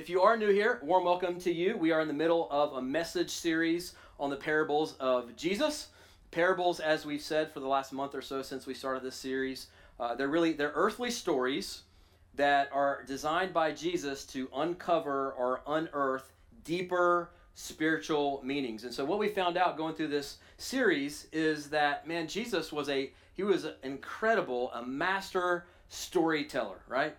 If you are new here, warm welcome to you. We are in the middle of a message series on the parables of Jesus. Parables, as we've said for the last month or so since we started this series, uh, they're really they're earthly stories that are designed by Jesus to uncover or unearth deeper spiritual meanings. And so what we found out going through this series is that man Jesus was a he was incredible, a master storyteller, right?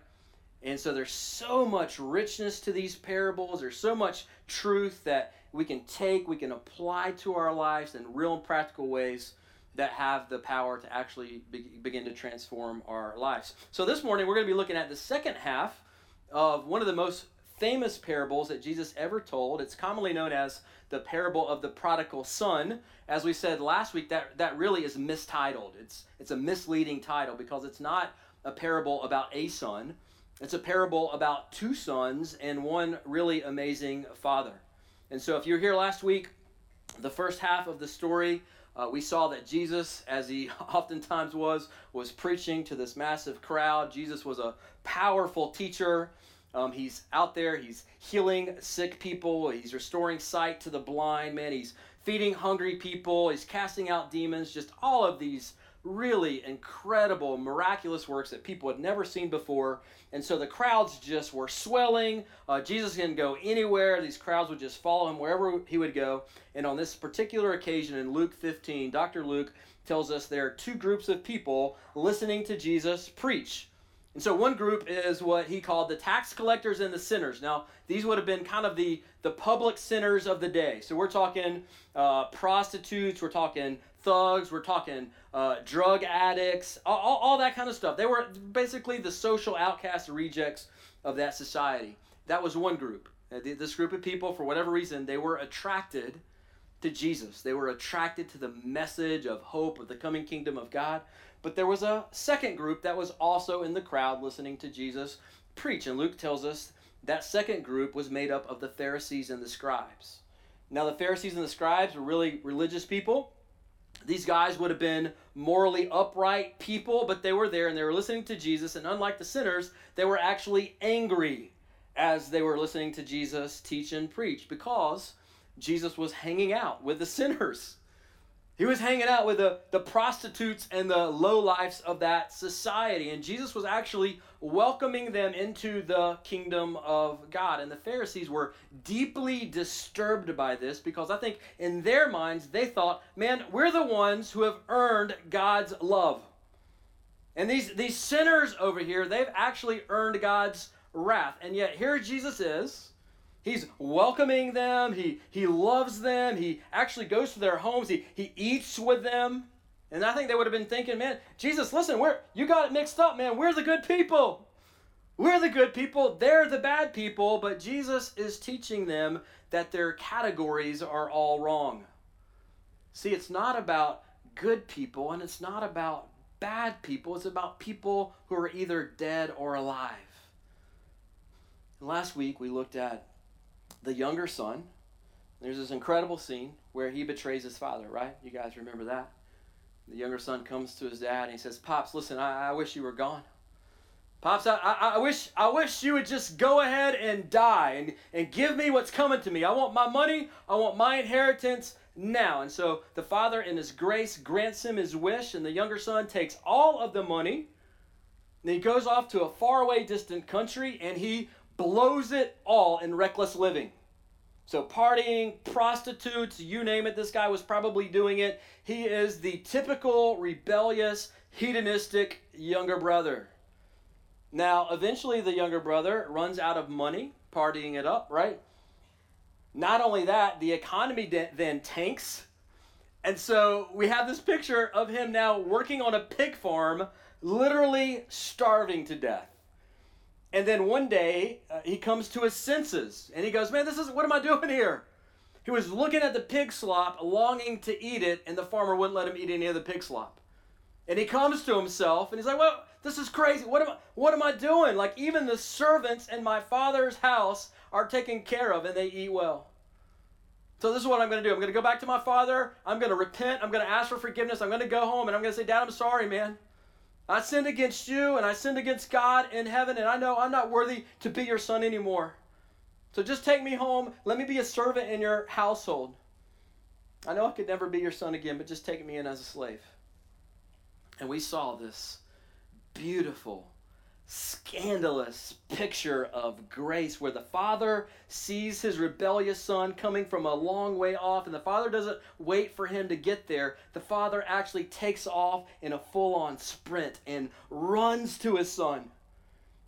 And so there's so much richness to these parables. There's so much truth that we can take, we can apply to our lives in real and practical ways that have the power to actually be, begin to transform our lives. So this morning we're going to be looking at the second half of one of the most famous parables that Jesus ever told. It's commonly known as the parable of the prodigal son. As we said last week, that, that really is mistitled. It's, it's a misleading title because it's not a parable about a son. It's a parable about two sons and one really amazing father. And so, if you're here last week, the first half of the story, uh, we saw that Jesus, as he oftentimes was, was preaching to this massive crowd. Jesus was a powerful teacher. Um, he's out there, he's healing sick people, he's restoring sight to the blind, man, he's feeding hungry people, he's casting out demons, just all of these really incredible, miraculous works that people had never seen before. And so the crowds just were swelling. Uh, Jesus can go anywhere. These crowds would just follow him wherever he would go. And on this particular occasion in Luke 15, Dr. Luke tells us there are two groups of people listening to Jesus preach. And so one group is what he called the tax collectors and the sinners. Now, these would have been kind of the, the public sinners of the day. So we're talking uh, prostitutes, we're talking thugs, we're talking uh, drug addicts, all, all, all, that kind of stuff. They were basically the social outcast rejects of that society. That was one group. Uh, this group of people, for whatever reason, they were attracted to Jesus. They were attracted to the message of hope of the coming kingdom of God. But there was a second group that was also in the crowd listening to Jesus preach. And Luke tells us that second group was made up of the Pharisees and the scribes. Now, the Pharisees and the scribes were really religious people. These guys would have been morally upright people, but they were there and they were listening to Jesus. And unlike the sinners, they were actually angry as they were listening to Jesus teach and preach because Jesus was hanging out with the sinners. He was hanging out with the, the prostitutes and the lowlifes of that society. And Jesus was actually welcoming them into the kingdom of God. And the Pharisees were deeply disturbed by this because I think in their minds they thought, man, we're the ones who have earned God's love. And these, these sinners over here, they've actually earned God's wrath. And yet here Jesus is He's welcoming them. He, he loves them. He actually goes to their homes. He, he eats with them. And I think they would have been thinking, man, Jesus, listen, we're, you got it mixed up, man. We're the good people. We're the good people. They're the bad people. But Jesus is teaching them that their categories are all wrong. See, it's not about good people and it's not about bad people. It's about people who are either dead or alive. Last week we looked at the younger son, there's this incredible scene where he betrays his father, right? You guys remember that? The younger son comes to his dad and he says, Pops, listen, I, I wish you were gone. Pops, I, I, I, wish I wish you would just go ahead and die and, and give me what's coming to me. I want my money, I want my inheritance now. And so the father, in his grace, grants him his wish, and the younger son takes all of the money. And he goes off to a faraway distant country and he blows it all in reckless living. So, partying, prostitutes, you name it, this guy was probably doing it. He is the typical rebellious, hedonistic younger brother. Now, eventually, the younger brother runs out of money, partying it up, right? Not only that, the economy then tanks. And so we have this picture of him now working on a pig farm, literally starving to death. And then one day uh, he comes to his senses and he goes, Man, this is what am I doing here? He was looking at the pig slop, longing to eat it, and the farmer wouldn't let him eat any of the pig slop. And he comes to himself and he's like, Well, this is crazy. What am I what am I doing? Like even the servants in my father's house are taken care of and they eat well. So this is what I'm going to do. I'm going to go back to my father. I'm going to repent. I'm going to ask for forgiveness. I'm going to go home and I'm going to say, Dad, I'm sorry, man. I sinned against you and I sinned against God in heaven, and I know I'm not worthy to be your son anymore. So just take me home. Let me be a servant in your household. I know I could never be your son again, but just take me in as a slave. And we saw this beautiful, scandalous picture of grace where the father sees his rebellious son coming from a long way off, and the father doesn't wait for him to get there. The father actually takes off in a full on sprint and runs to his son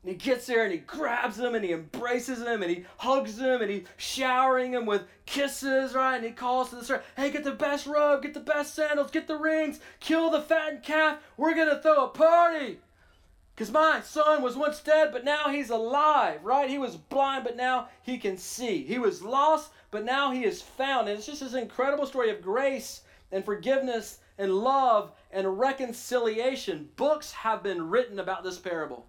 and he gets there and he grabs him and he embraces him and he hugs him and he's showering him with kisses, right? And he calls to the servant, hey, get the best robe, get the best sandals, get the rings, kill the fattened calf. We're to throw a party. Because my son was once dead, but now he's alive, right? He was blind, but now he can see. He was lost, but now he is found. And it's just this incredible story of grace and forgiveness and love and reconciliation. Books have been written about this parable.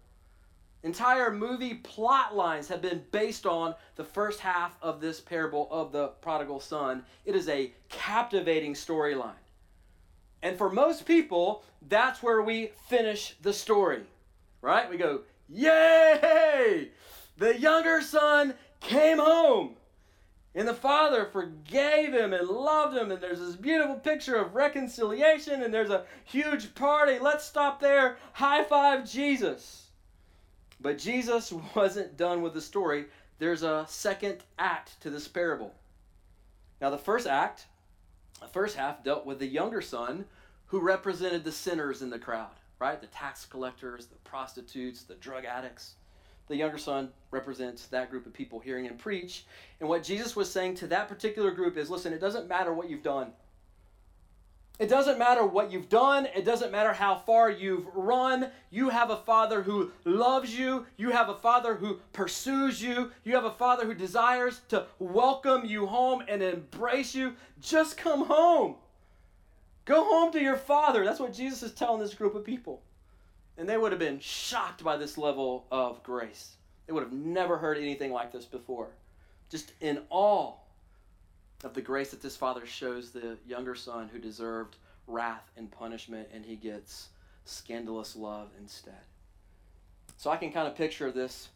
Entire movie plot lines have been based on the first half of this parable of the prodigal son. It is a captivating storyline. And for most people, that's where we finish the story, right? We go, Yay! The younger son came home. And the father forgave him and loved him. And there's this beautiful picture of reconciliation. And there's a huge party. Let's stop there. High five Jesus. But Jesus wasn't done with the story. There's a second act to this parable. Now, the first act, the first half, dealt with the younger son who represented the sinners in the crowd, right? The tax collectors, the prostitutes, the drug addicts. The younger son represents that group of people hearing him preach. And what Jesus was saying to that particular group is listen, it doesn't matter what you've done. It doesn't matter what you've done. It doesn't matter how far you've run. You have a father who loves you. You have a father who pursues you. You have a father who desires to welcome you home and embrace you. Just come home. Go home to your father. That's what Jesus is telling this group of people. And they would have been shocked by this level of grace. They would have never heard anything like this before. Just in awe of the grace that this father shows the younger son who deserved wrath and punishment, and he gets scandalous love instead. So I can kind of picture this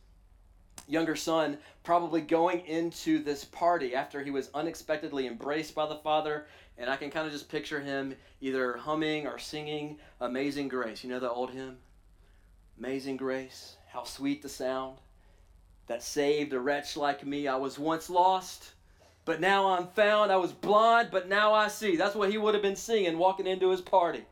younger son probably going into this party after he was unexpectedly embraced by the father. And I can kind of just picture him either humming or singing Amazing Grace. You know the old hymn? Amazing Grace, how sweet the sound that saved a wretch like me. I was once lost but now I'm found. I was blind, but now I see. That's what he would have been singing walking into his party.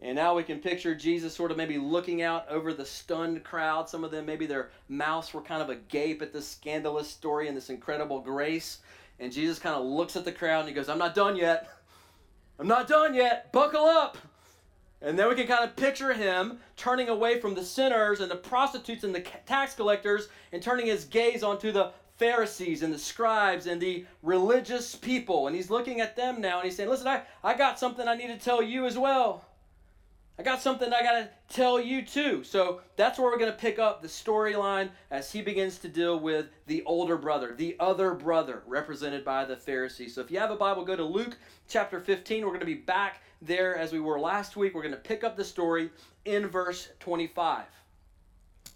And now we can picture Jesus sort of maybe looking out over the stunned crowd. Some of them, maybe their mouths were kind of agape at this scandalous story and this incredible grace. And Jesus kind of looks at the crowd and he goes, I'm not done yet. I'm not done yet. Buckle up. And then we can kind of picture him turning away from the sinners and the prostitutes and the tax collectors and turning his gaze onto the Pharisees and the scribes and the religious people. And he's looking at them now and he's saying, Listen, I, I got something I need to tell you as well. I got something I got to tell you too. So that's where we're going to pick up the storyline as he begins to deal with the older brother, the other brother, represented by the Pharisees. So if you have a Bible, go to Luke chapter 15. We're going to be back there as we were last week. We're going to pick up the story in verse 25.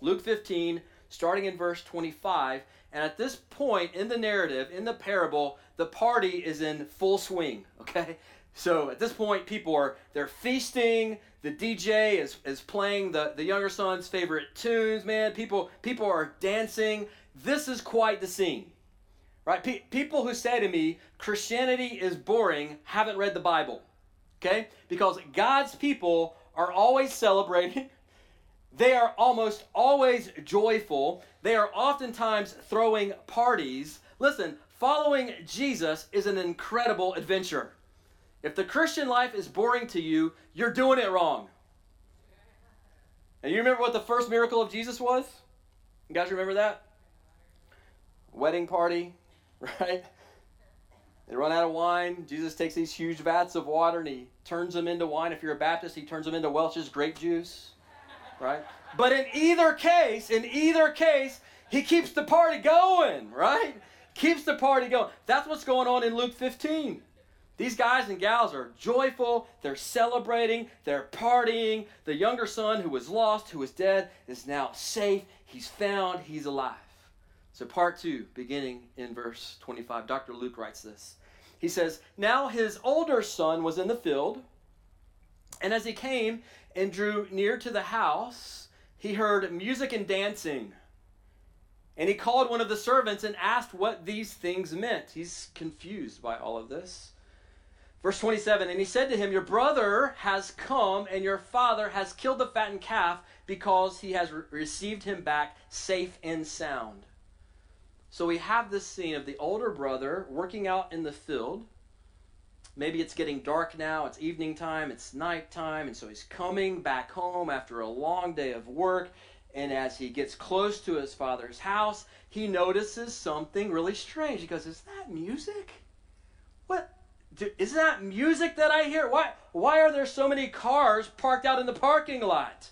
Luke 15, starting in verse 25. And at this point in the narrative, in the parable, the party is in full swing, okay? So at this point, people are they're feasting. The DJ is, is playing the, the younger son's favorite tunes, man. People people are dancing. This is quite the scene. Right? Pe- people who say to me, Christianity is boring, haven't read the Bible. Okay? Because God's people are always celebrating. They are almost always joyful. They are oftentimes throwing parties. Listen, following Jesus is an incredible adventure. If the Christian life is boring to you, you're doing it wrong. And you remember what the first miracle of Jesus was? You guys remember that? Wedding party, right? They run out of wine. Jesus takes these huge vats of water and he turns them into wine. If you're a Baptist, he turns them into Welch's grape juice right? But in either case, in either case, he keeps the party going, right? Keeps the party going. That's what's going on in Luke 15. These guys and gals are joyful, they're celebrating, they're partying. The younger son who was lost, who was dead, is now safe. He's found, he's alive. So, part two, beginning in verse 25, Dr. Luke writes this. He says, Now his older son was in the field, and as he came and drew near to the house, he heard music and dancing. And he called one of the servants and asked what these things meant. He's confused by all of this. Verse 27 And he said to him, Your brother has come, and your father has killed the fattened calf because he has re- received him back safe and sound. So we have this scene of the older brother working out in the field. Maybe it's getting dark now, it's evening time, it's night time, and so he's coming back home after a long day of work. And as he gets close to his father's house, he notices something really strange. He goes, Is that music? What? Is that music that I hear? Why, why are there so many cars parked out in the parking lot?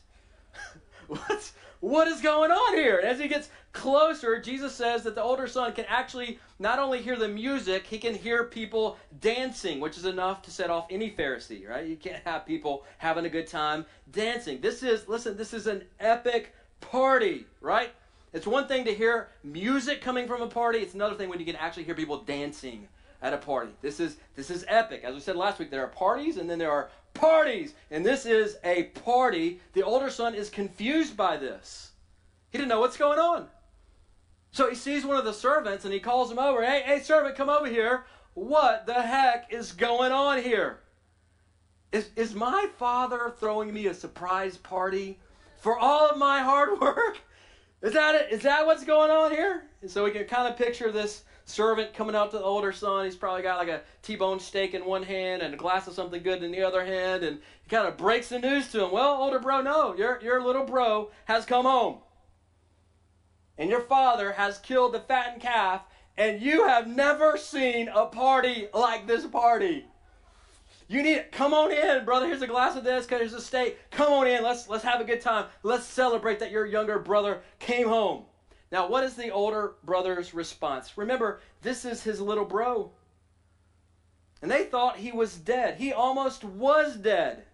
what, what is going on here? And as he gets closer, Jesus says that the older son can actually not only hear the music, he can hear people dancing, which is enough to set off any Pharisee, right? You can't have people having a good time dancing. This is, listen, this is an epic party, right? It's one thing to hear music coming from a party, it's another thing when you can actually hear people dancing at a party. This is this is epic. As we said last week, there are parties and then there are parties, and this is a party. The older son is confused by this. He didn't know what's going on. So he sees one of the servants and he calls him over. Hey, hey, servant, come over here. What the heck is going on here? Is, is my father throwing me a surprise party for all of my hard work? Is that it? Is that what's going on here? And so we can kind of picture this servant coming out to the older son. He's probably got like a T-bone steak in one hand and a glass of something good in the other hand, and he kind of breaks the news to him. Well, older bro, no, your your little bro has come home, and your father has killed the fattened calf, and you have never seen a party like this party. You need it. Come on in, brother. Here's a glass of this. Here's a steak. Come on in. Let's let's have a good time. Let's celebrate that your younger brother came home. Now, what is the older brother's response? Remember, this is his little bro. And they thought he was dead. He almost was dead.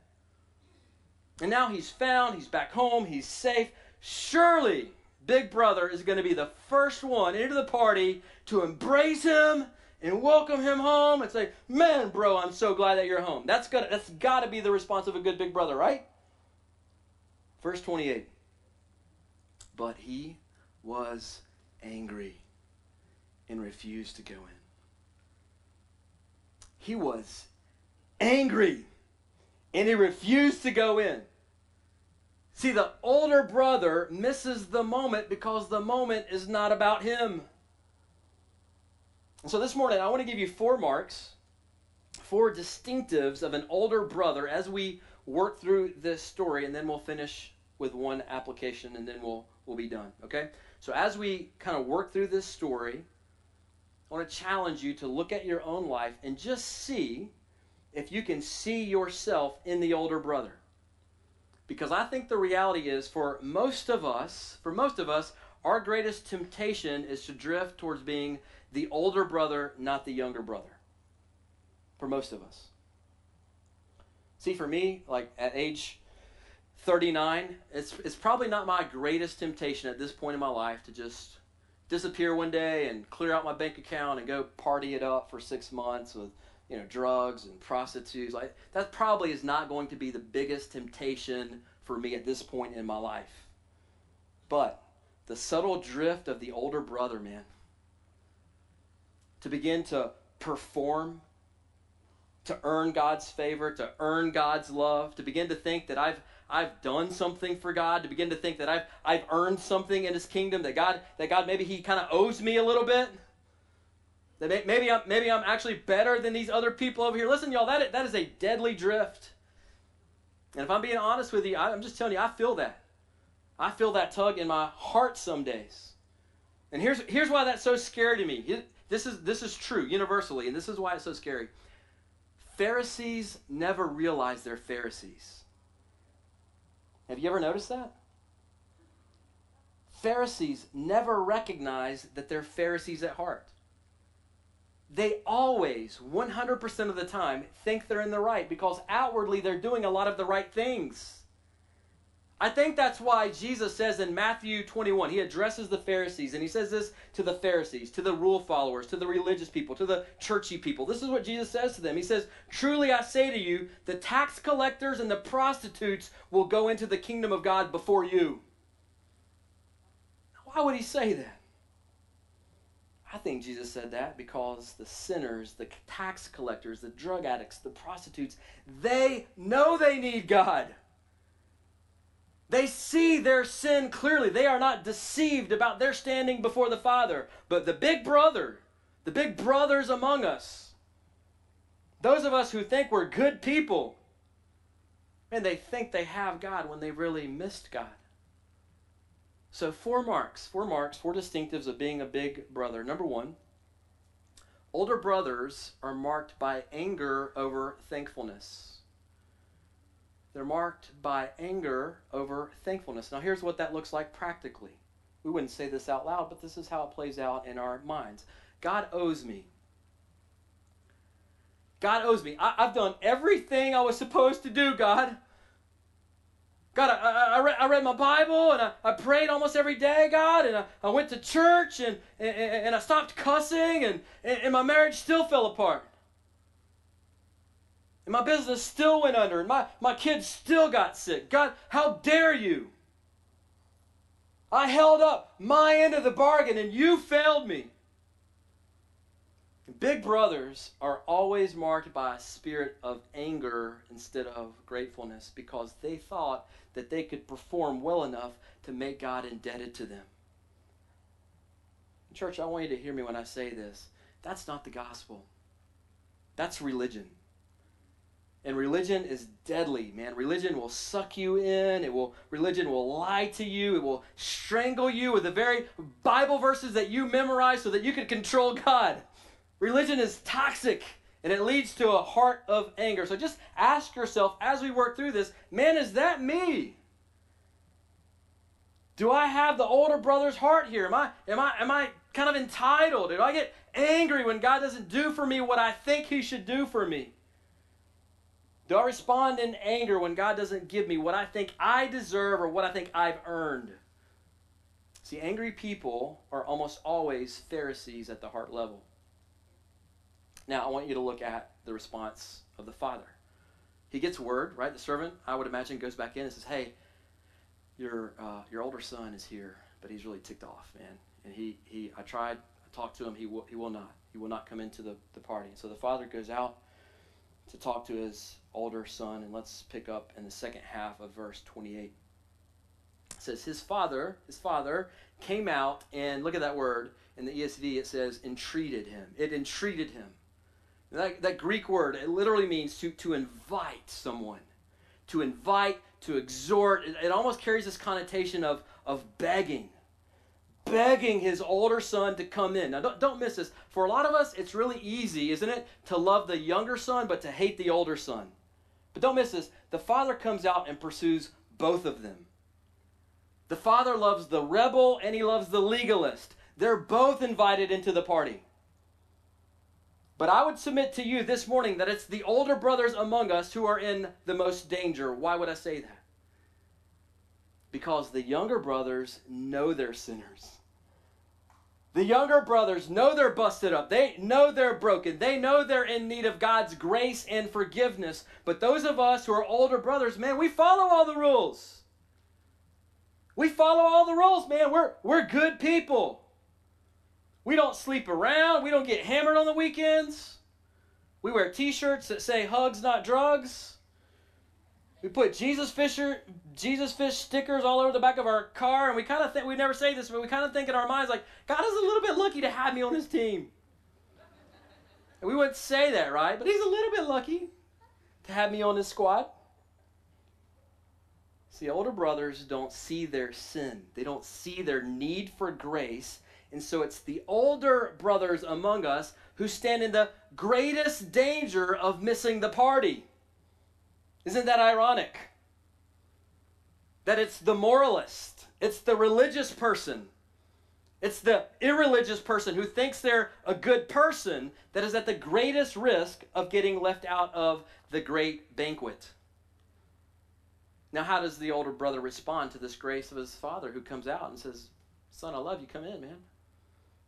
And now he's found, he's back home, he's safe. Surely, Big Brother is going to be the first one into the party to embrace him and welcome him home and say, "Man, bro, I'm so glad that you're home." That's got that's got to be the response of a good big brother, right? Verse 28. But he was angry and refused to go in. He was angry and he refused to go in. See, the older brother misses the moment because the moment is not about him. And so this morning, I want to give you four marks, four distinctives of an older brother as we work through this story, and then we'll finish with one application, and then we'll we'll be done. Okay. So as we kind of work through this story, I want to challenge you to look at your own life and just see if you can see yourself in the older brother. Because I think the reality is for most of us, for most of us, our greatest temptation is to drift towards being the older brother, not the younger brother. For most of us. See, for me, like at age 39, it's, it's probably not my greatest temptation at this point in my life to just disappear one day and clear out my bank account and go party it up for six months with you know drugs and prostitutes. Like that probably is not going to be the biggest temptation for me at this point in my life. But the subtle drift of the older brother, man, to begin to perform to earn God's favor, to earn God's love, to begin to think that I've I've done something for God, to begin to think that I've I've earned something in his kingdom, that God that God maybe he kind of owes me a little bit. That maybe I'm maybe I'm actually better than these other people over here. Listen, y'all, that that is a deadly drift. And if I'm being honest with you, I'm just telling you, I feel that. I feel that tug in my heart some days. And here's here's why that's so scary to me. This is this is true universally, and this is why it's so scary. Pharisees never realize they're Pharisees. Have you ever noticed that? Pharisees never recognize that they're Pharisees at heart. They always, 100% of the time, think they're in the right because outwardly they're doing a lot of the right things. I think that's why Jesus says in Matthew 21, he addresses the Pharisees, and he says this to the Pharisees, to the rule followers, to the religious people, to the churchy people. This is what Jesus says to them. He says, Truly I say to you, the tax collectors and the prostitutes will go into the kingdom of God before you. Why would he say that? I think Jesus said that because the sinners, the tax collectors, the drug addicts, the prostitutes, they know they need God. They see their sin clearly. They are not deceived about their standing before the Father. But the big brother, the big brothers among us, those of us who think we're good people, and they think they have God when they really missed God. So, four marks, four marks, four distinctives of being a big brother. Number one, older brothers are marked by anger over thankfulness. They're marked by anger over thankfulness. Now, here's what that looks like practically. We wouldn't say this out loud, but this is how it plays out in our minds. God owes me. God owes me. I, have done everything I was supposed to do, God. God, I, I, I, read, I read my Bible and I, I prayed almost every day, God, and I, I went to church and, and, and I stopped cussing and, and, and my marriage still fell apart. And my business still went under, and my, my kids still got sick. God, how dare you? I held up my end of the bargain, and you failed me. Big brothers are always marked by a spirit of anger instead of gratefulness because they thought that they could perform well enough to make God indebted to them. Church, I want you to hear me when I say this. That's not the gospel, that's religion. And religion is deadly, man. Religion will suck you in. It will religion will lie to you. It will strangle you with the very Bible verses that you memorize so that you can control God. Religion is toxic and it leads to a heart of anger. So just ask yourself as we work through this, man, is that me? Do I have the older brother's heart here? Am I am I am I kind of entitled? Do I get angry when God doesn't do for me what I think he should do for me? Do I respond in anger when God doesn't give me what I think I deserve or what I think I've earned? See, angry people are almost always Pharisees at the heart level. Now, I want you to look at the response of the father. He gets word, right? The servant, I would imagine, goes back in and says, Hey, your, uh, your older son is here, but he's really ticked off, man. And he, he I tried, I talked to him, he will, he will not. He will not come into the, the party. So the father goes out to talk to his older son, and let's pick up in the second half of verse 28. It says, His father, his father came out and look at that word in the ESV, it says, entreated him. It entreated him. That, that Greek word, it literally means to, to invite someone. To invite, to exhort. It, it almost carries this connotation of, of begging begging his older son to come in. Now, don't, don't miss this. For a lot of us, it's really easy, isn't it, to love the younger son but to hate the older son. But don't miss this. The father comes out and pursues both of them. The father loves the rebel and he loves the legalist. They're both invited into the party. But I would submit to you this morning that it's the older brothers among us who are in the most danger. Why would I say that? Because the younger brothers know they're sinners. The younger brothers know they're busted up. They know they're broken. They know they're in need of God's grace and forgiveness. But those of us who are older brothers, man, we follow all the rules. We follow all the rules, man. We're, we're good people. We don't sleep around. We don't get hammered on the weekends. We wear t shirts that say hugs, not drugs. We put Jesus Fisher, Jesus fish stickers all over the back of our car, and we kind of think we never say this, but we kind of think in our minds like God is a little bit lucky to have me on his team. And we wouldn't say that, right? But he's a little bit lucky to have me on his squad. See, older brothers don't see their sin. They don't see their need for grace. And so it's the older brothers among us who stand in the greatest danger of missing the party. Isn't that ironic? That it's the moralist, it's the religious person, it's the irreligious person who thinks they're a good person that is at the greatest risk of getting left out of the great banquet. Now, how does the older brother respond to this grace of his father who comes out and says, Son, I love you. Come in, man.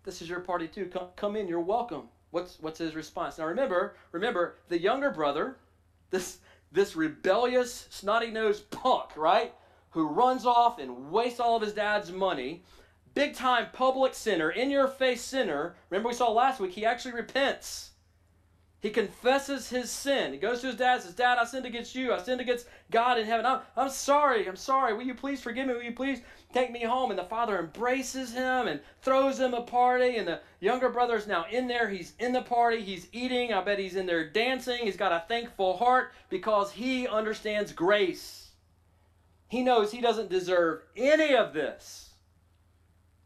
This is your party too. Come, come in. You're welcome. What's, what's his response? Now, remember, remember, the younger brother, this, this rebellious, snotty nosed punk, right? Who runs off and wastes all of his dad's money, big time public sinner, in your face sinner. Remember, we saw last week, he actually repents. He confesses his sin. He goes to his dad and says, Dad, I sinned against you. I sinned against God in heaven. I'm, I'm sorry. I'm sorry. Will you please forgive me? Will you please take me home? And the father embraces him and throws him a party. And the younger brother is now in there. He's in the party. He's eating. I bet he's in there dancing. He's got a thankful heart because he understands grace. He knows he doesn't deserve any of this.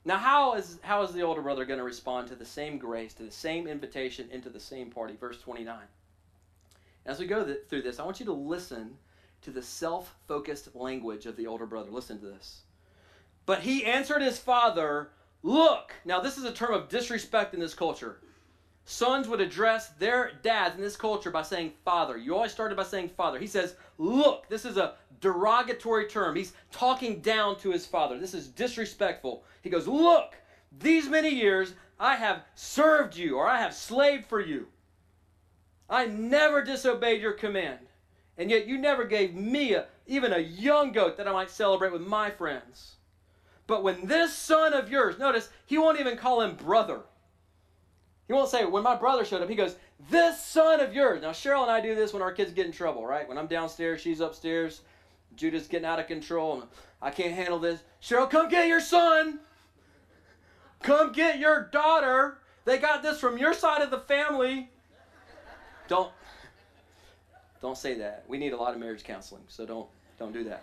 Now, how is, how is the older brother going to respond to the same grace, to the same invitation into the same party? Verse 29. As we go th- through this, I want you to listen to the self focused language of the older brother. Listen to this. But he answered his father, Look. Now, this is a term of disrespect in this culture. Sons would address their dads in this culture by saying father. You always started by saying father. He says, Look. This is a derogatory term. He's talking down to his father. This is disrespectful. He goes, Look, these many years I have served you, or I have slaved for you. I never disobeyed your command. And yet you never gave me a, even a young goat that I might celebrate with my friends. But when this son of yours, notice, he won't even call him brother. He won't say, when my brother showed up, he goes, this son of yours. Now, Cheryl and I do this when our kids get in trouble, right? When I'm downstairs, she's upstairs. Judah's getting out of control, and I can't handle this. Cheryl, come get your son. Come get your daughter. They got this from your side of the family. Don't don't say that. We need a lot of marriage counseling, so don't don't do that.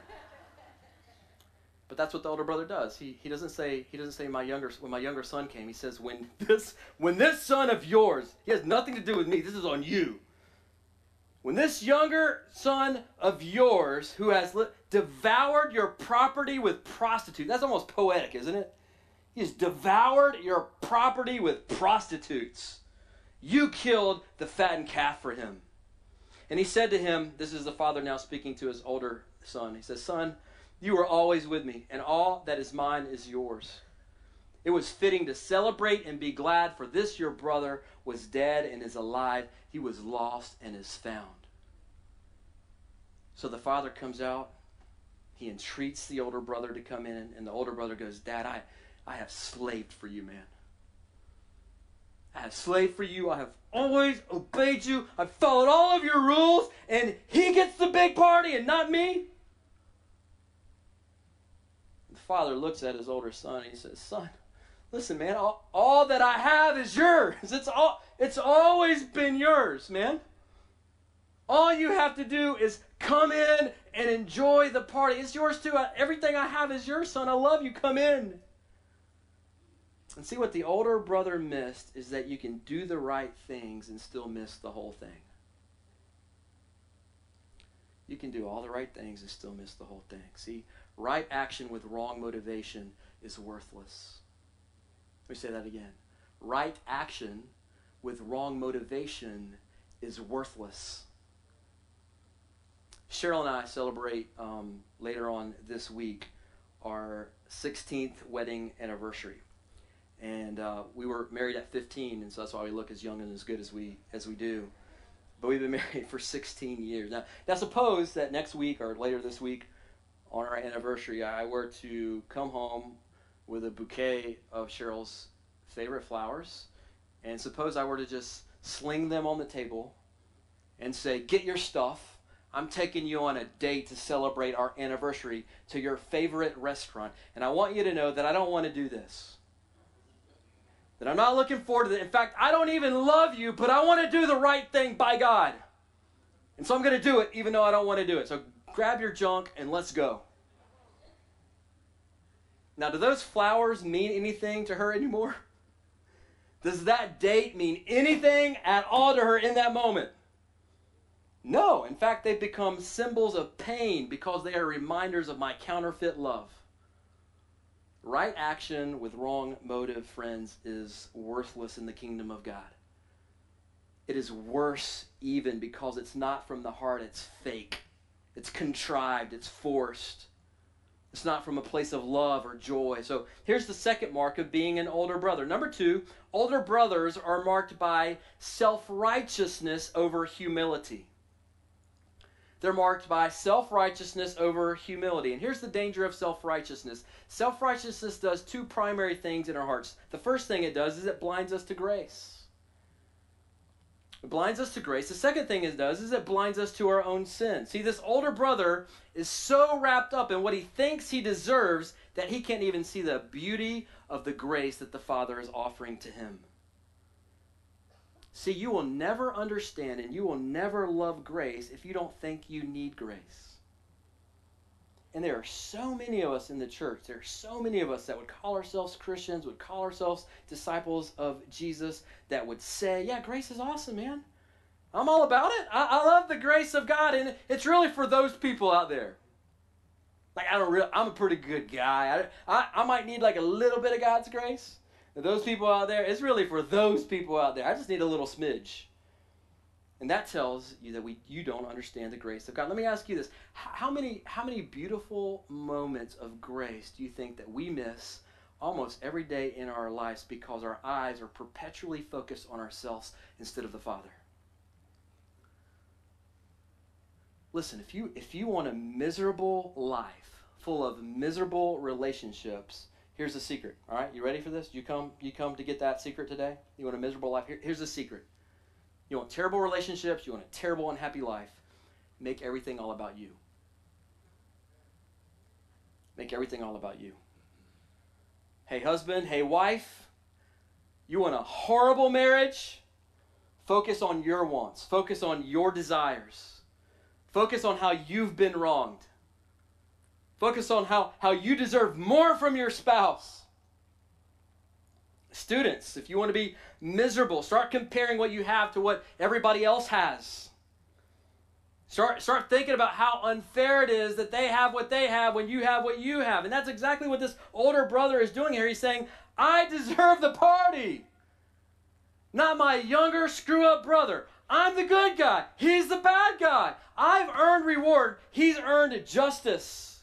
But that's what the older brother does. He, he doesn't say he doesn't say my younger when my younger son came. He says when this when this son of yours, he has nothing to do with me. This is on you. When this younger son of yours who has li- devoured your property with prostitutes, that's almost poetic, isn't it? He has devoured your property with prostitutes. You killed the fattened calf for him. And he said to him, This is the father now speaking to his older son. He says, Son, you are always with me, and all that is mine is yours. It was fitting to celebrate and be glad, for this your brother was dead and is alive. He was lost and is found. So the father comes out. He entreats the older brother to come in, and the older brother goes, Dad, I, I have slaved for you, man. I have slaved for you. I have always obeyed you. I've followed all of your rules, and he gets the big party and not me. The father looks at his older son and he says, Son, listen, man, all, all that I have is yours. It's all it's always been yours, man. All you have to do is come in and enjoy the party. It's yours too. Everything I have is yours, son. I love you. Come in. And see what the older brother missed is that you can do the right things and still miss the whole thing. You can do all the right things and still miss the whole thing. See, right action with wrong motivation is worthless. Let me say that again. Right action with wrong motivation is worthless. Cheryl and I celebrate um, later on this week our 16th wedding anniversary and uh, we were married at 15, and so that's why we look as young and as good as we as we do. But we've been married for 16 years now. Now, suppose that next week or later this week, on our anniversary, I were to come home with a bouquet of Cheryl's favorite flowers, and suppose I were to just sling them on the table and say, "Get your stuff." I'm taking you on a date to celebrate our anniversary to your favorite restaurant. And I want you to know that I don't want to do this that I'm not looking forward to it. In fact, I don't even love you, but I want to do the right thing by God. And so I'm going to do it even though I don't want to do it. So grab your junk and let's go. Now, do those flowers mean anything to her anymore? Does that date mean anything at all to her in that moment? No. In fact, they've become symbols of pain because they are reminders of my counterfeit love. Right action with wrong motive, friends, is worthless in the kingdom of God. It is worse even because it's not from the heart, it's fake. It's contrived, it's forced. It's not from a place of love or joy. So here's the second mark of being an older brother. Number two, older brothers are marked by self righteousness over humility. They're marked by self righteousness over humility. And here's the danger of self righteousness self righteousness does two primary things in our hearts. The first thing it does is it blinds us to grace. It blinds us to grace. The second thing it does is it blinds us to our own sin. See, this older brother is so wrapped up in what he thinks he deserves that he can't even see the beauty of the grace that the Father is offering to him. See, you will never understand and you will never love grace if you don't think you need grace. And there are so many of us in the church, there are so many of us that would call ourselves Christians, would call ourselves disciples of Jesus, that would say, Yeah, grace is awesome, man. I'm all about it. I, I love the grace of God, and it's really for those people out there. Like I don't really, I'm a pretty good guy. I, I, I might need like a little bit of God's grace, those people out there, it's really for those people out there. I just need a little smidge. And that tells you that we you don't understand the grace of God. Let me ask you this. How many how many beautiful moments of grace do you think that we miss almost every day in our lives because our eyes are perpetually focused on ourselves instead of the Father? Listen, if you if you want a miserable life full of miserable relationships, Here's the secret. All right, you ready for this? You come you come to get that secret today? You want a miserable life? Here, here's the secret. You want terrible relationships, you want a terrible unhappy life. Make everything all about you. Make everything all about you. Hey husband, hey wife, you want a horrible marriage? Focus on your wants. Focus on your desires. Focus on how you've been wronged. Focus on how, how you deserve more from your spouse. Students, if you want to be miserable, start comparing what you have to what everybody else has. Start, start thinking about how unfair it is that they have what they have when you have what you have. And that's exactly what this older brother is doing here. He's saying, I deserve the party. Not my younger screw up brother. I'm the good guy. He's the bad guy. I've earned reward. He's earned justice.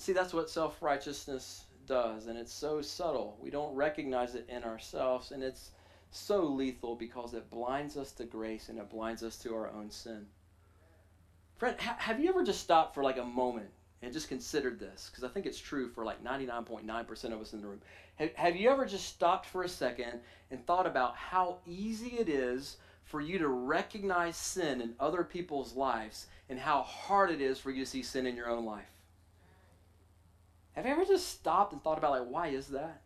See, that's what self righteousness does, and it's so subtle. We don't recognize it in ourselves, and it's so lethal because it blinds us to grace and it blinds us to our own sin. Friend, ha- have you ever just stopped for like a moment and just considered this? Because I think it's true for like 99.9% of us in the room. Have you ever just stopped for a second and thought about how easy it is for you to recognize sin in other people's lives and how hard it is for you to see sin in your own life? Have you ever just stopped and thought about, like, why is that?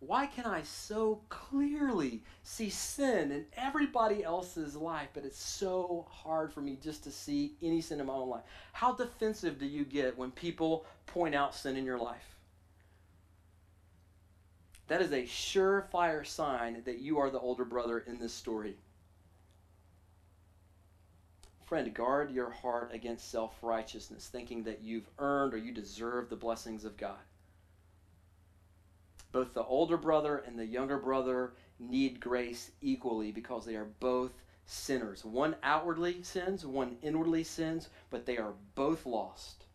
Why can I so clearly see sin in everybody else's life, but it's so hard for me just to see any sin in my own life? How defensive do you get when people point out sin in your life? That is a surefire sign that you are the older brother in this story. Friend, guard your heart against self righteousness, thinking that you've earned or you deserve the blessings of God. Both the older brother and the younger brother need grace equally because they are both sinners. One outwardly sins, one inwardly sins, but they are both lost.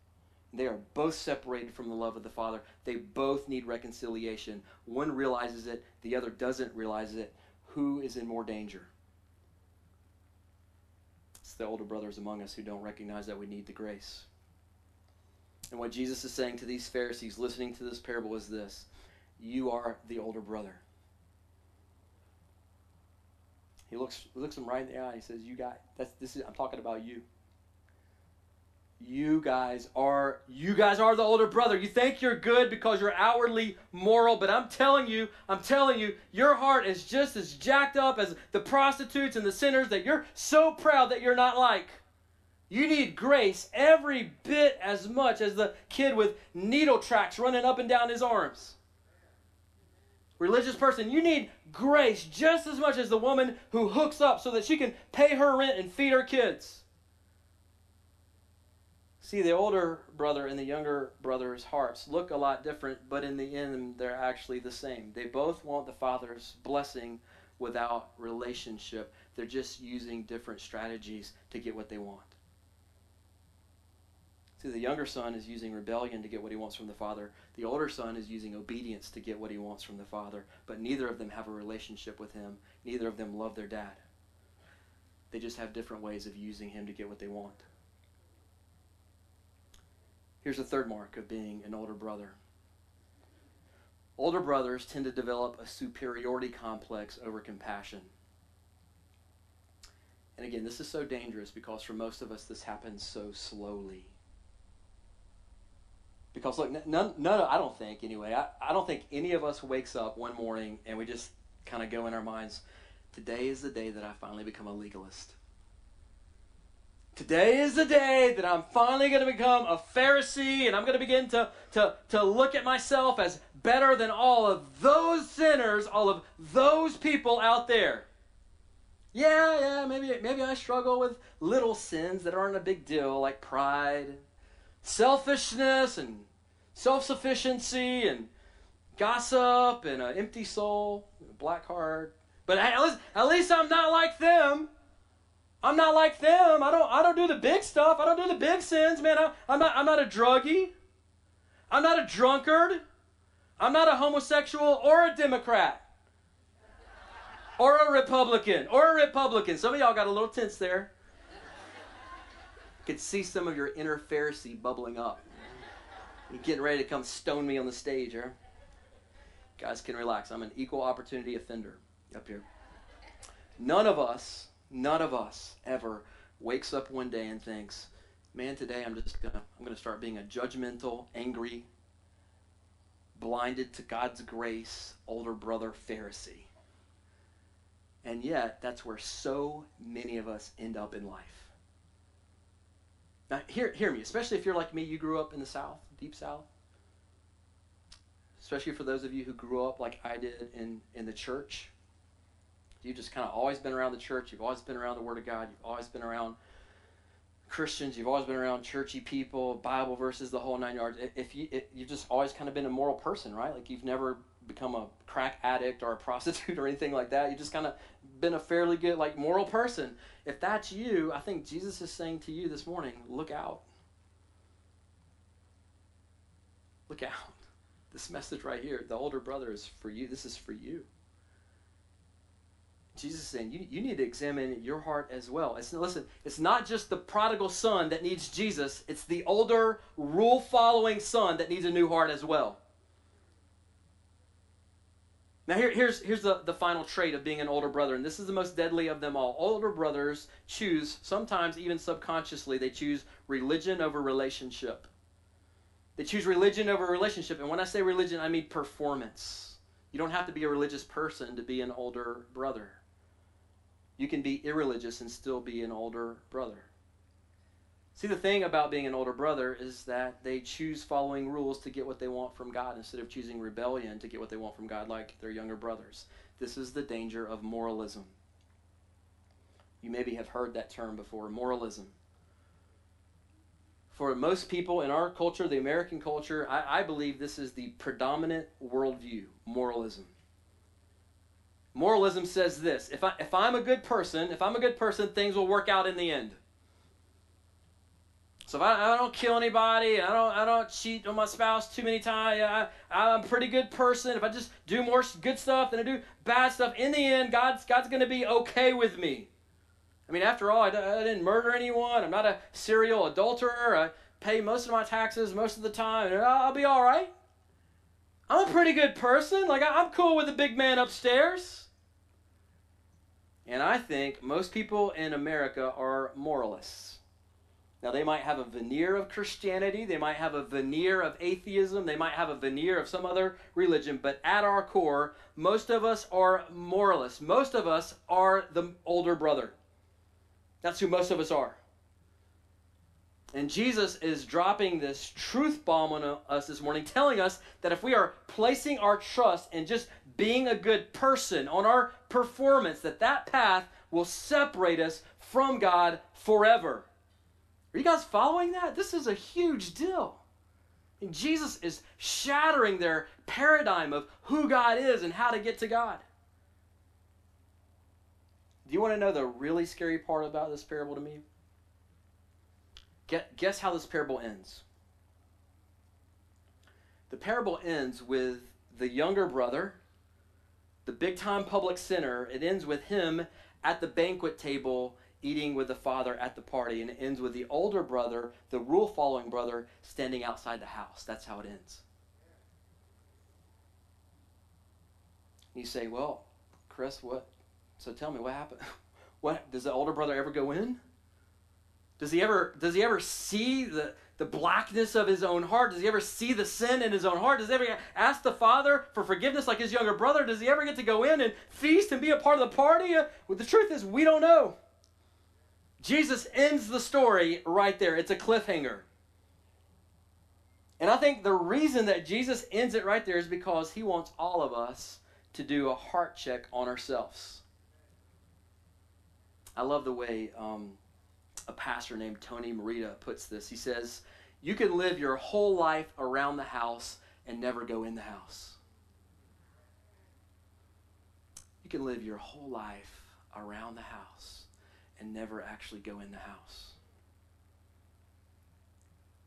They are both separated from the love of the Father. They both need reconciliation. One realizes it, the other doesn't realize it. Who is in more danger? The older brothers among us who don't recognize that we need the grace. And what Jesus is saying to these Pharisees listening to this parable is this You are the older brother. He looks, looks them right in the eye. He says, You got that's this is I'm talking about you you guys are you guys are the older brother. You think you're good because you're outwardly moral but i'm telling you i'm telling you your heart is just as jacked up as the prostitutes and the sinners that you're so proud that you're not like. You need grace every bit as much as the kid with needle tracks running up and down his arms. Religious person you need grace just as much as the woman who hooks up so that she can pay her rent and feed her kids See, the older brother and the younger brother's hearts look a lot different, but in the end, they're actually the same. They both want the Father's blessing, without relationship. They're just using different strategies to get what they want. See, the younger son is using rebellion to get what he wants from the father. The older son is using obedience to get what he wants from the father. But neither of them have a relationship with him. Neither of them love their dad. They just have different ways of using him to get what they want. Here's the third mark of being an older brother. Older brothers tend to develop a superiority complex over compassion. And again, this is so dangerous because for most of us, this happens so slowly. Because look, none, none I don't think anyway, I, I don't think any of us wakes up one morning and we just kind of go in our minds, today is the day that I finally become a legalist. Today is the day that I'm finally going to become a Pharisee and I'm going to begin to, to, to look at myself as better than all of those sinners, all of those people out there. Yeah, yeah, maybe, maybe I struggle with little sins that aren't a big deal, like pride, selfishness, and self sufficiency, and gossip, and an empty soul, a black heart. But at least, at least I'm not like them. I'm not like them. I don't I don't do the big stuff. I don't do the big sins, man. I, I'm not I'm not a druggie. I'm not a drunkard. I'm not a homosexual or a Democrat. Or a Republican. Or a Republican. Some of y'all got a little tense there. Could see some of your inner Pharisee bubbling up. You're getting ready to come stone me on the stage, huh? Guys can relax. I'm an equal opportunity offender up here. None of us None of us ever wakes up one day and thinks, "Man, today I'm just gonna I'm gonna start being a judgmental, angry, blinded to God's grace older brother Pharisee." And yet, that's where so many of us end up in life. Now, hear, hear me, especially if you're like me, you grew up in the South, deep South. Especially for those of you who grew up like I did in, in the church you've just kind of always been around the church, you've always been around the Word of God, you've always been around Christians, you've always been around churchy people, Bible verses, the whole nine yards. If you if you've just always kind of been a moral person, right? Like you've never become a crack addict or a prostitute or anything like that. You've just kind of been a fairly good like moral person. If that's you, I think Jesus is saying to you this morning, look out. Look out. This message right here, the older brother is for you. This is for you. Jesus is saying you, you need to examine your heart as well. It's, listen, it's not just the prodigal son that needs Jesus, it's the older, rule following son that needs a new heart as well. Now, here, here's, here's the, the final trait of being an older brother, and this is the most deadly of them all. Older brothers choose, sometimes even subconsciously, they choose religion over relationship. They choose religion over relationship. And when I say religion, I mean performance. You don't have to be a religious person to be an older brother. You can be irreligious and still be an older brother. See, the thing about being an older brother is that they choose following rules to get what they want from God instead of choosing rebellion to get what they want from God, like their younger brothers. This is the danger of moralism. You maybe have heard that term before moralism. For most people in our culture, the American culture, I, I believe this is the predominant worldview moralism. Moralism says this if, I, if I'm a good person, if I'm a good person, things will work out in the end. So if I, I don't kill anybody, I don't, I don't cheat on my spouse too many times, I, I'm a pretty good person. If I just do more good stuff than I do bad stuff, in the end, God's, God's going to be okay with me. I mean, after all, I, I didn't murder anyone. I'm not a serial adulterer. I pay most of my taxes most of the time. I'll be all right. I'm a pretty good person. Like, I'm cool with the big man upstairs. And I think most people in America are moralists. Now, they might have a veneer of Christianity, they might have a veneer of atheism, they might have a veneer of some other religion, but at our core, most of us are moralists. Most of us are the older brother. That's who most of us are. And Jesus is dropping this truth bomb on us this morning, telling us that if we are placing our trust in just being a good person, on our performance, that that path will separate us from God forever. Are you guys following that? This is a huge deal. And Jesus is shattering their paradigm of who God is and how to get to God. Do you want to know the really scary part about this parable to me? Guess how this parable ends? The parable ends with the younger brother, the big time public sinner. It ends with him at the banquet table eating with the father at the party, and it ends with the older brother, the rule following brother, standing outside the house. That's how it ends. You say, Well, Chris, what? So tell me, what happened? What does the older brother ever go in? Does he ever does he ever see the the blackness of his own heart? Does he ever see the sin in his own heart? Does he ever ask the Father for forgiveness like his younger brother? Does he ever get to go in and feast and be a part of the party? Well, the truth is, we don't know. Jesus ends the story right there. It's a cliffhanger. And I think the reason that Jesus ends it right there is because he wants all of us to do a heart check on ourselves. I love the way um, a pastor named Tony Merida puts this. He says, You can live your whole life around the house and never go in the house. You can live your whole life around the house and never actually go in the house.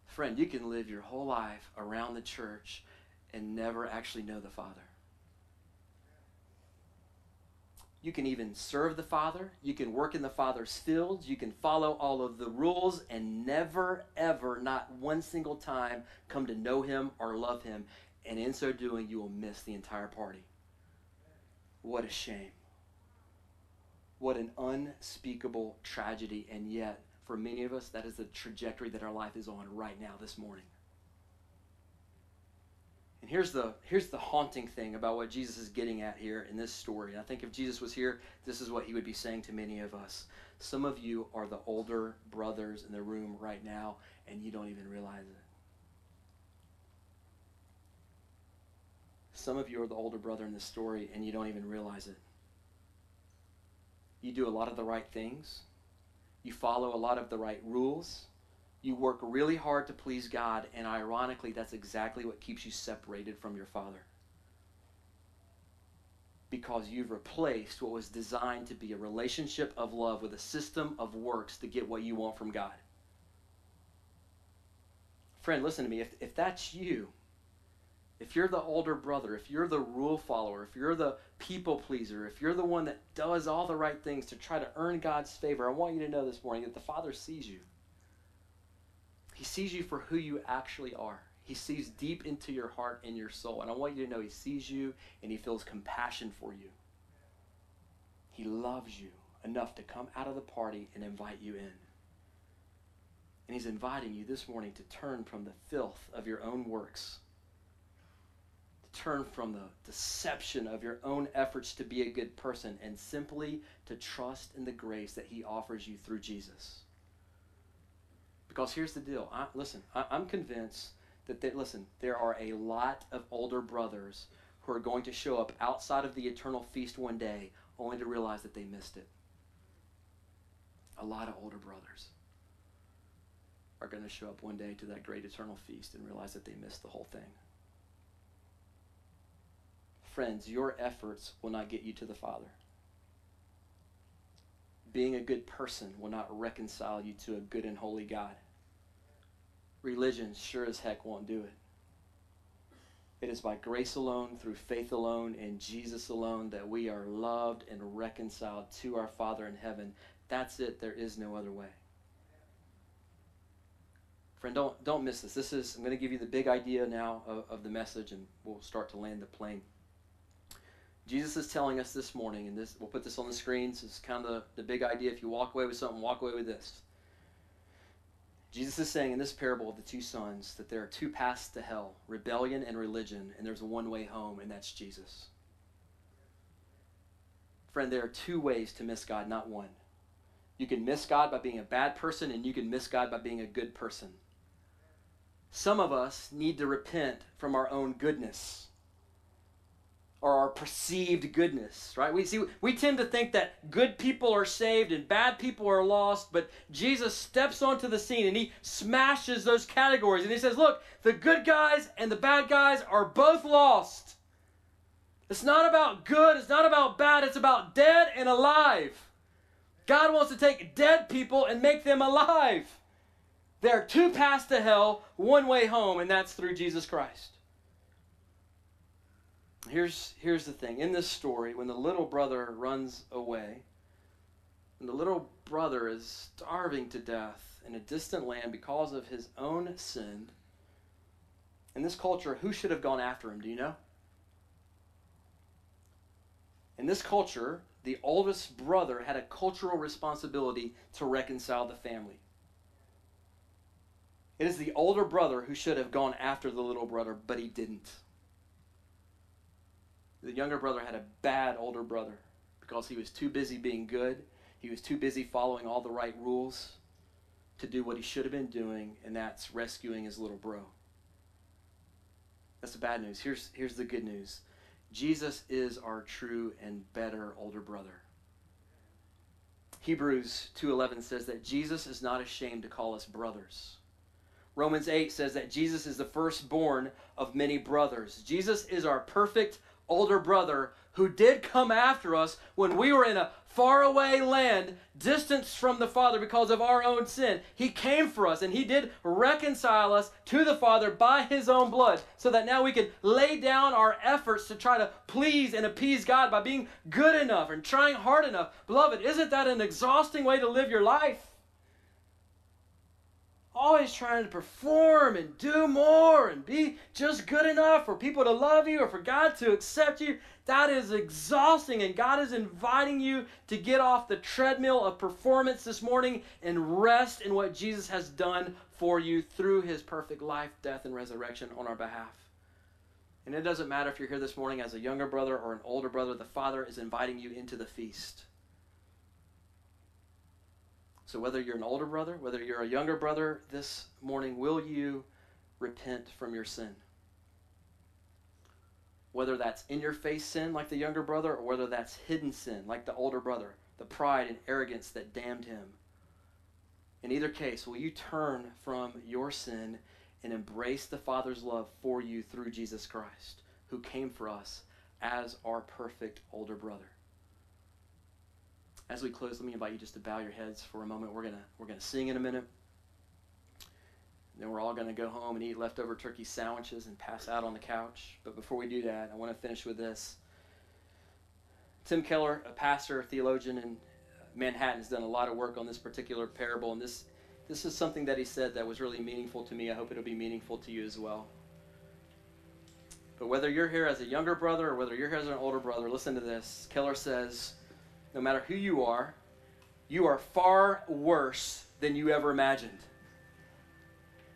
Friend, you can live your whole life around the church and never actually know the Father. You can even serve the Father. You can work in the Father's fields. You can follow all of the rules and never, ever, not one single time, come to know Him or love Him. And in so doing, you will miss the entire party. What a shame. What an unspeakable tragedy. And yet, for many of us, that is the trajectory that our life is on right now, this morning. And here's the here's the haunting thing about what Jesus is getting at here in this story. I think if Jesus was here, this is what he would be saying to many of us. Some of you are the older brothers in the room right now, and you don't even realize it. Some of you are the older brother in this story, and you don't even realize it. You do a lot of the right things. You follow a lot of the right rules. You work really hard to please God, and ironically, that's exactly what keeps you separated from your Father. Because you've replaced what was designed to be a relationship of love with a system of works to get what you want from God. Friend, listen to me. If, if that's you, if you're the older brother, if you're the rule follower, if you're the people pleaser, if you're the one that does all the right things to try to earn God's favor, I want you to know this morning that the Father sees you. He sees you for who you actually are. He sees deep into your heart and your soul. And I want you to know He sees you and He feels compassion for you. He loves you enough to come out of the party and invite you in. And He's inviting you this morning to turn from the filth of your own works, to turn from the deception of your own efforts to be a good person, and simply to trust in the grace that He offers you through Jesus. Because here's the deal. I, listen, I, I'm convinced that, they, listen, there are a lot of older brothers who are going to show up outside of the eternal feast one day only to realize that they missed it. A lot of older brothers are going to show up one day to that great eternal feast and realize that they missed the whole thing. Friends, your efforts will not get you to the Father being a good person will not reconcile you to a good and holy God. Religion sure as heck won't do it. It is by grace alone, through faith alone, in Jesus alone that we are loved and reconciled to our Father in heaven. That's it. There is no other way. Friend, don't, don't miss this. This is, I'm going to give you the big idea now of, of the message, and we'll start to land the plane. Jesus is telling us this morning, and this we'll put this on the screens. It's kind of the, the big idea. If you walk away with something, walk away with this. Jesus is saying in this parable of the two sons that there are two paths to hell rebellion and religion, and there's a one way home, and that's Jesus. Friend, there are two ways to miss God, not one. You can miss God by being a bad person, and you can miss God by being a good person. Some of us need to repent from our own goodness or our perceived goodness, right? We see we tend to think that good people are saved and bad people are lost, but Jesus steps onto the scene and he smashes those categories and he says, "Look, the good guys and the bad guys are both lost. It's not about good, it's not about bad, it's about dead and alive." God wants to take dead people and make them alive. There are two paths to hell, one way home, and that's through Jesus Christ. Here's, here's the thing. In this story, when the little brother runs away, and the little brother is starving to death in a distant land because of his own sin, in this culture, who should have gone after him? Do you know? In this culture, the oldest brother had a cultural responsibility to reconcile the family. It is the older brother who should have gone after the little brother, but he didn't. The younger brother had a bad older brother because he was too busy being good. He was too busy following all the right rules to do what he should have been doing, and that's rescuing his little bro. That's the bad news. Here's, here's the good news Jesus is our true and better older brother. Hebrews 2:11 says that Jesus is not ashamed to call us brothers. Romans 8 says that Jesus is the firstborn of many brothers. Jesus is our perfect older brother who did come after us when we were in a faraway land, distanced from the Father because of our own sin. He came for us and He did reconcile us to the Father by His own blood so that now we can lay down our efforts to try to please and appease God by being good enough and trying hard enough. Beloved, isn't that an exhausting way to live your life? Always trying to perform and do more and be just good enough for people to love you or for God to accept you, that is exhausting. And God is inviting you to get off the treadmill of performance this morning and rest in what Jesus has done for you through his perfect life, death, and resurrection on our behalf. And it doesn't matter if you're here this morning as a younger brother or an older brother, the Father is inviting you into the feast. So, whether you're an older brother, whether you're a younger brother, this morning, will you repent from your sin? Whether that's in your face sin, like the younger brother, or whether that's hidden sin, like the older brother, the pride and arrogance that damned him. In either case, will you turn from your sin and embrace the Father's love for you through Jesus Christ, who came for us as our perfect older brother? As we close, let me invite you just to bow your heads for a moment. We're gonna we're gonna sing in a minute. Then we're all gonna go home and eat leftover turkey sandwiches and pass out on the couch. But before we do that, I want to finish with this. Tim Keller, a pastor, a theologian in Manhattan, has done a lot of work on this particular parable, and this this is something that he said that was really meaningful to me. I hope it'll be meaningful to you as well. But whether you're here as a younger brother or whether you're here as an older brother, listen to this. Keller says no matter who you are, you are far worse than you ever imagined.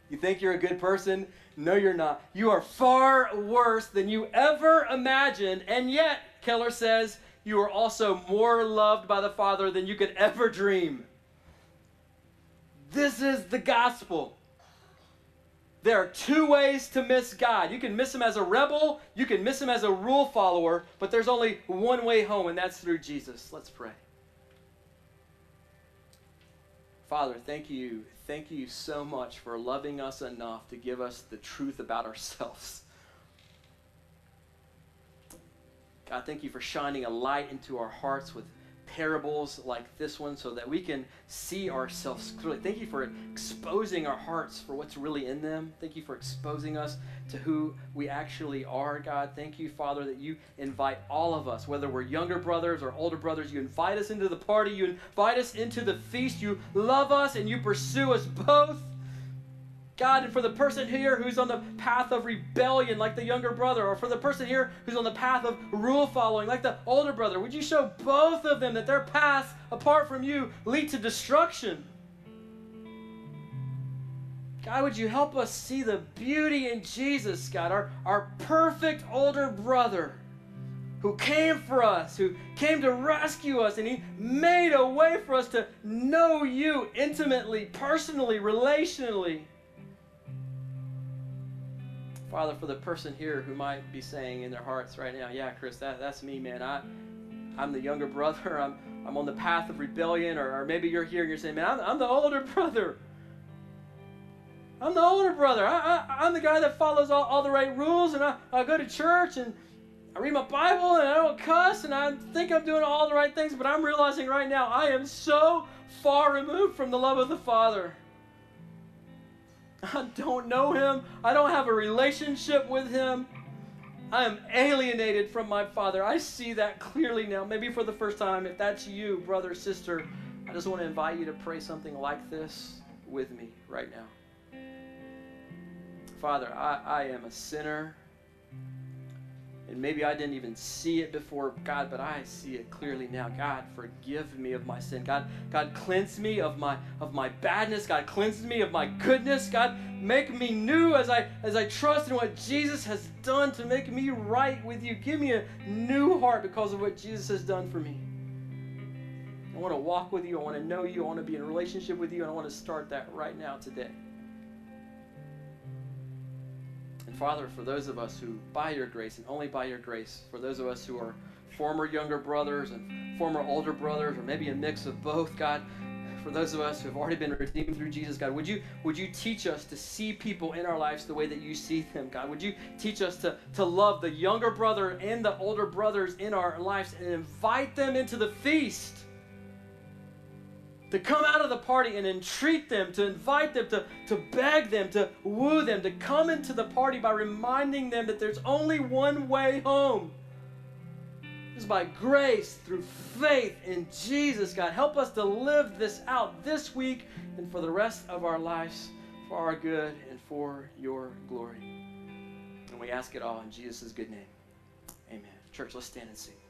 You think you're a good person? No, you're not. You are far worse than you ever imagined, and yet, Keller says, you are also more loved by the Father than you could ever dream. This is the gospel. There are two ways to miss God. You can miss him as a rebel, you can miss him as a rule follower, but there's only one way home, and that's through Jesus. Let's pray. Father, thank you. Thank you so much for loving us enough to give us the truth about ourselves. God, thank you for shining a light into our hearts with parables like this one so that we can see ourselves clearly. Thank you for exposing our hearts for what's really in them. Thank you for exposing us to who we actually are, God. Thank you, Father, that you invite all of us, whether we're younger brothers or older brothers, you invite us into the party, you invite us into the feast, you love us and you pursue us both. God, and for the person here who's on the path of rebellion, like the younger brother, or for the person here who's on the path of rule following, like the older brother, would you show both of them that their paths, apart from you, lead to destruction? God, would you help us see the beauty in Jesus, God, our, our perfect older brother who came for us, who came to rescue us, and he made a way for us to know you intimately, personally, relationally. Father, for the person here who might be saying in their hearts right now, yeah, Chris, that, that's me, man. I, I'm the younger brother. I'm, I'm on the path of rebellion. Or, or maybe you're here and you're saying, man, I'm, I'm the older brother. I'm the older brother. I, I, am the guy that follows all, all the right rules and I, I go to church and I read my Bible and I don't cuss and I think I'm doing all the right things, but I'm realizing right now I am so far removed from the love of the Father. I don't know Him, I don't have a relationship with Him. I am alienated from my Father. I see that clearly now, maybe for the first time. If that's you, brother, sister, I just want to invite you to pray something like this with me right now. Father, I, I am a sinner. And maybe I didn't even see it before, God, but I see it clearly now. God, forgive me of my sin. God, God, cleanse me of my of my badness. God, cleanse me of my goodness. God, make me new as I as I trust in what Jesus has done to make me right with you. Give me a new heart because of what Jesus has done for me. I want to walk with you. I want to know you. I want to be in a relationship with you, and I want to start that right now today. And Father, for those of us who, by your grace and only by your grace, for those of us who are former younger brothers and former older brothers, or maybe a mix of both, God, for those of us who have already been redeemed through Jesus, God, would you would you teach us to see people in our lives the way that you see them, God? Would you teach us to, to love the younger brother and the older brothers in our lives and invite them into the feast? To come out of the party and entreat them, to invite them, to, to beg them, to woo them, to come into the party by reminding them that there's only one way home. It's by grace through faith in Jesus, God. Help us to live this out this week and for the rest of our lives for our good and for your glory. And we ask it all in Jesus' good name. Amen. Church, let's stand and sing.